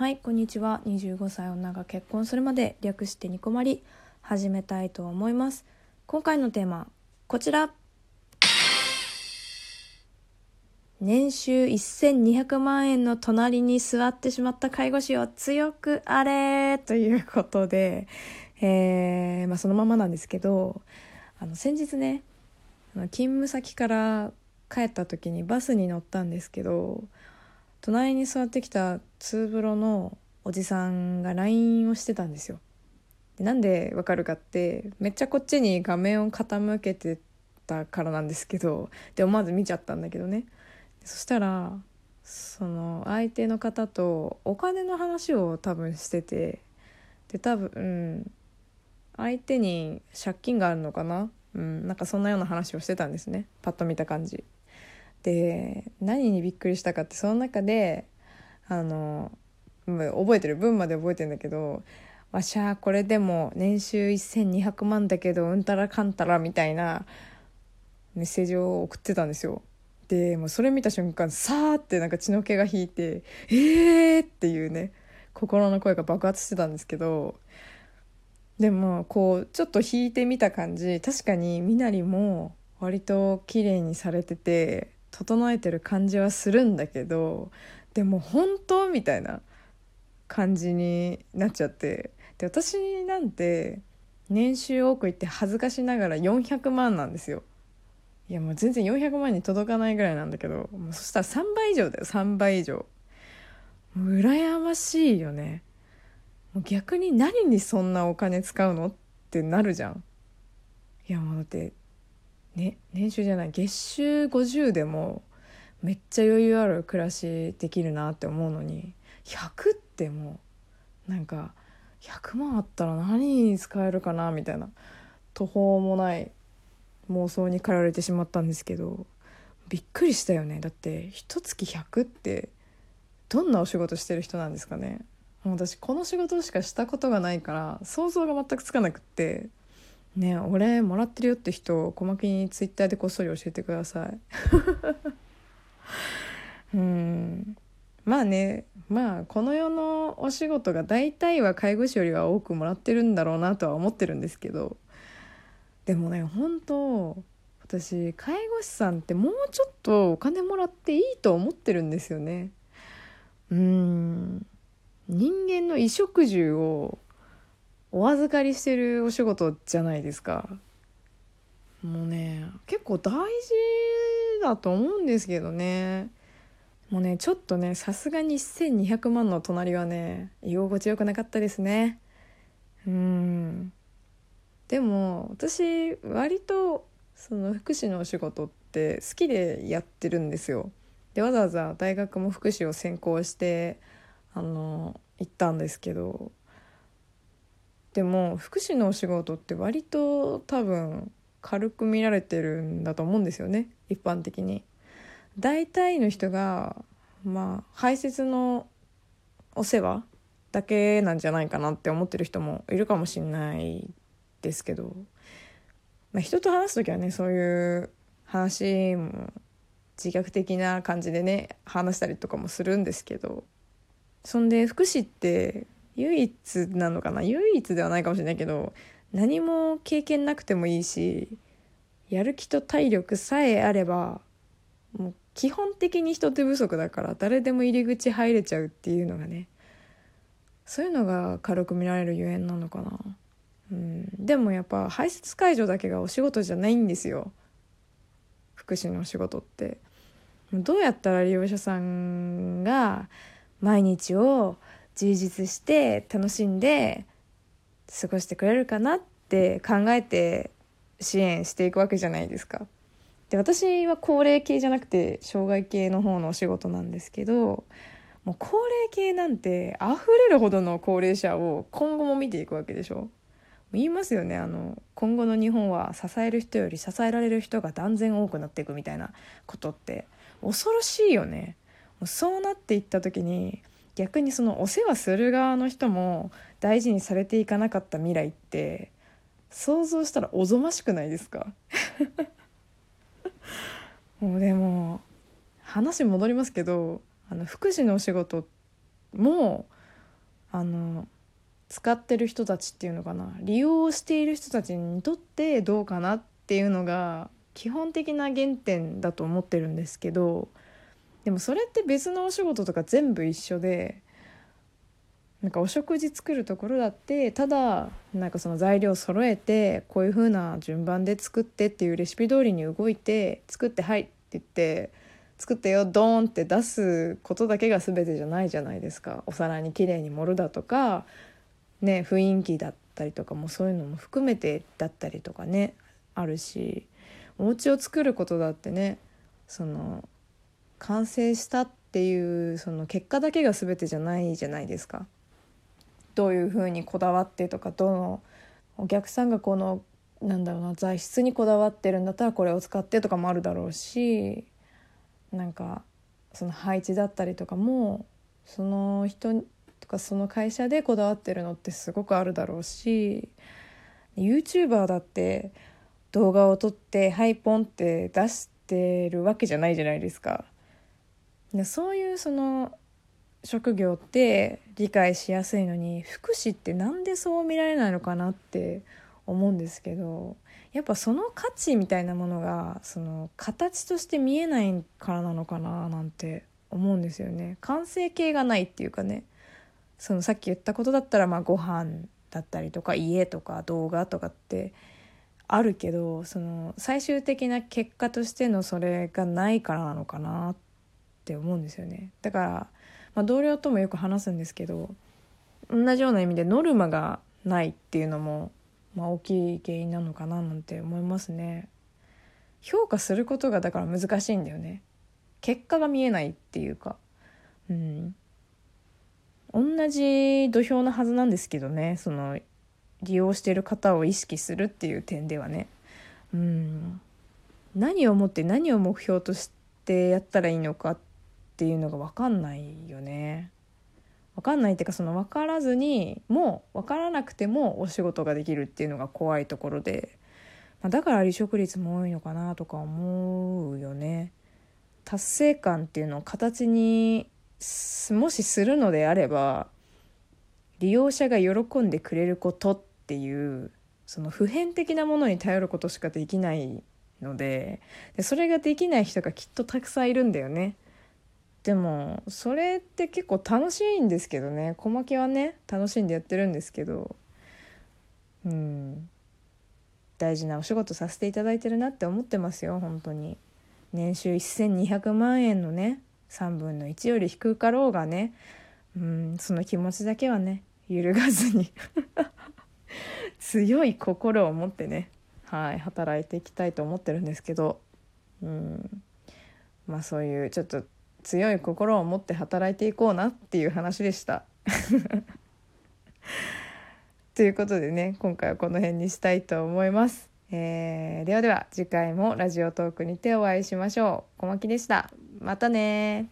はいこんにちは。25歳女が結婚するまで略してニコマリ始めたいと思います。今回のテーマこちら。年収1200万円の隣に座ってしまった介護士を強くあれということで、えー、まあ、そのままなんですけどあの先日ね勤務先から帰った時にバスに乗ったんですけど隣に座ってきたツーブロのおじさんが LINE をしてたんですよ。でなんでわかるかってめっちゃこっちに画面を傾けてたからなんですけどで思わず見ちゃったんだけどねそしたらその相手の方とお金の話を多分しててで多分、うん、相手に借金があるのかな、うん、なんかそんなような話をしてたんですねパッと見た感じ。で何にびっくりしたかってその中であの覚えてる分まで覚えてるんだけど「わしゃこれでも年収1200万だけどうんたらかんたら」みたいなメッセージを送ってたんですよ。でもうそれ見た瞬間さーってなんか血の気が引いて「えー!」っていうね心の声が爆発してたんですけどでもこうちょっと引いてみた感じ確かに身なりも割と綺麗にされてて整えてる感じはするんだけどでも本当みたいな感じになっちゃってで私なんて年収多く言って恥ずかしながら400万なんですよ。いやもう全然400万に届かないぐらいなんだけどもうそしたら3倍以上だよ3倍以上。もう羨ましいよね。もう逆に何にそんなお金使うのってなるじゃん。いやもうだってね、年収じゃない月収50でもめっちゃ余裕ある暮らしできるなって思うのに100ってもうなんか100万あったら何に使えるかなみたいな途方もない妄想に駆られてしまったんですけどびっくりしたよね。だって一月100ってどんなお仕事してる人なんですかね。もう私この仕事しかしたことがないから想像が全くつかなくってね俺もらってるよって人小牧にツイッターでこっそり教えてください。うん。まあねまあこの世のお仕事が大体は介護士よりは多くもらってるんだろうなとは思ってるんですけどでもね本当私介護士さんってもうちょっとお金もらっていいと思ってるんですよね。うん。人間の衣食住をお預かりしてるお仕事じゃないですか。もうね結構大事だと思うんですけどね。もうねちょっとねさすがに1200万の隣はね居心地よくなかったですね。うん。でも私割とその福祉のお仕事って好きでやってるんですよ。でわざわざ大学も福祉を専攻してあの行ったんですけどでも福祉のお仕事って割と多分軽く見られてるんだと思うんですよね一般的に。大体の人がまあ排泄のお世話だけなんじゃないかなって思ってる人もいるかもしれないですけど、まあ、人と話す時はねそういう話も自虐的な感じでね話したりとかもするんですけどそんで福祉って唯一なのかな？唯一ではないかもしれないけど何も経験なくてもいいしやる気と体力さえあればもう基本的に人手不足だから誰でも入り口入れちゃうっていうのがねそういうのが軽く見られるゆえんなのかな、うん、でもやっぱ排泄介助だけがお仕事じゃないんですよ。福祉のお仕事って。どうやったら利用者さんが毎日を充実して楽しんで過ごしてくれるかなって考えて支援していくわけじゃないですか。で私は高齢系じゃなくて障害系の方のお仕事なんですけどもう高齢系なんて溢れるほどの高齢者を今後も見ていくわけでしょ。言いますよね。あの今後の日本は支える人より支えられる人が断然多くなっていくみたいなことって恐ろしいよね。そうなっていった時に逆にそのお世話する側の人も大事にされていかなかった未来って想像したらおぞましくないですか？もうでも話戻りますけどあの福祉のお仕事もあの使ってる人たちっていうのかな？利用している人たちにとってどうかなっていうのが基本的な原点だと思ってるんですけどでもそれって別のお仕事とか全部一緒でなんかお食事作るところだってただなんかその材料揃えてこういう風な順番で作ってっていうレシピ通りに動いて作って「はい」って言って作ってよドーンって出すことだけが全てじゃないじゃないですか。お皿にきれいに盛るだとかね雰囲気だったりとかもそういうのも含めてだったりとかねあるしお家を作ることだってねその完成したっていうその結果だけが全てじゃないじゃないですか。どういうふうにこだわってとかどのお客さんがこのなんだろうな材質にこだわってるんだったらこれを使ってとかもあるだろうしなんかその配置だったりとかもその人とかその会社でこだわってるのってすごくあるだろうし YouTuber だって動画を撮ってはいポンって出してるわけじゃないじゃないですか。そういうその職業って理解しやすいのに福祉ってなんでそう見られないのかなって思うんですけどやっぱその価値みたいなものがその形として見えないからなのかななんて思うんですよね。完成形がないっていうかね。そのさっき言ったことだったらまあご飯だったりとか家とか動画とかってあるけどその最終的な結果としてのそれがないからなのかなってって思うんですよねだからまあ、同僚ともよく話すんですけど同じような意味でノルマがないっていうのも、まあ、大きい原因なのかななんて思いますね。評価することがだから難しいんだよね。結果が見えないっていうか。うん。同じ土俵のはずなんですけどねその利用してる方を意識するっていう点ではね。うん。何をもって何を目標としてやったらいいのかっっていうのが分かんないよね。分かんないっていうかその分からずにもう分からなくてもお仕事ができるっていうのが怖いところで、まあ、だから離職率も多いのかなとか思うよね。達成感っていうのを形にもしするのであれば利用者が喜んでくれることっていうその普遍的なものに頼ることしかできないのででそれができない人がきっとたくさんいるんだよね。でもそれって結構楽しいんですけどね。小牧はね楽しんでやってるんですけど。うん。大事なお仕事させていただいてるなって思ってますよ本当に。年収1200万円のね3分の1より低かろうがね。うんその気持ちだけはね揺るがずに。強い心を持ってねはい働いていきたいと思ってるんですけど。うん。まあそういうちょっと強い心を持って働いていこうなっていう話でした。ということでね今回はこの辺にしたいと思います。えー、ではでは次回もラジオトークにてお会いしましょう。小牧でした。またね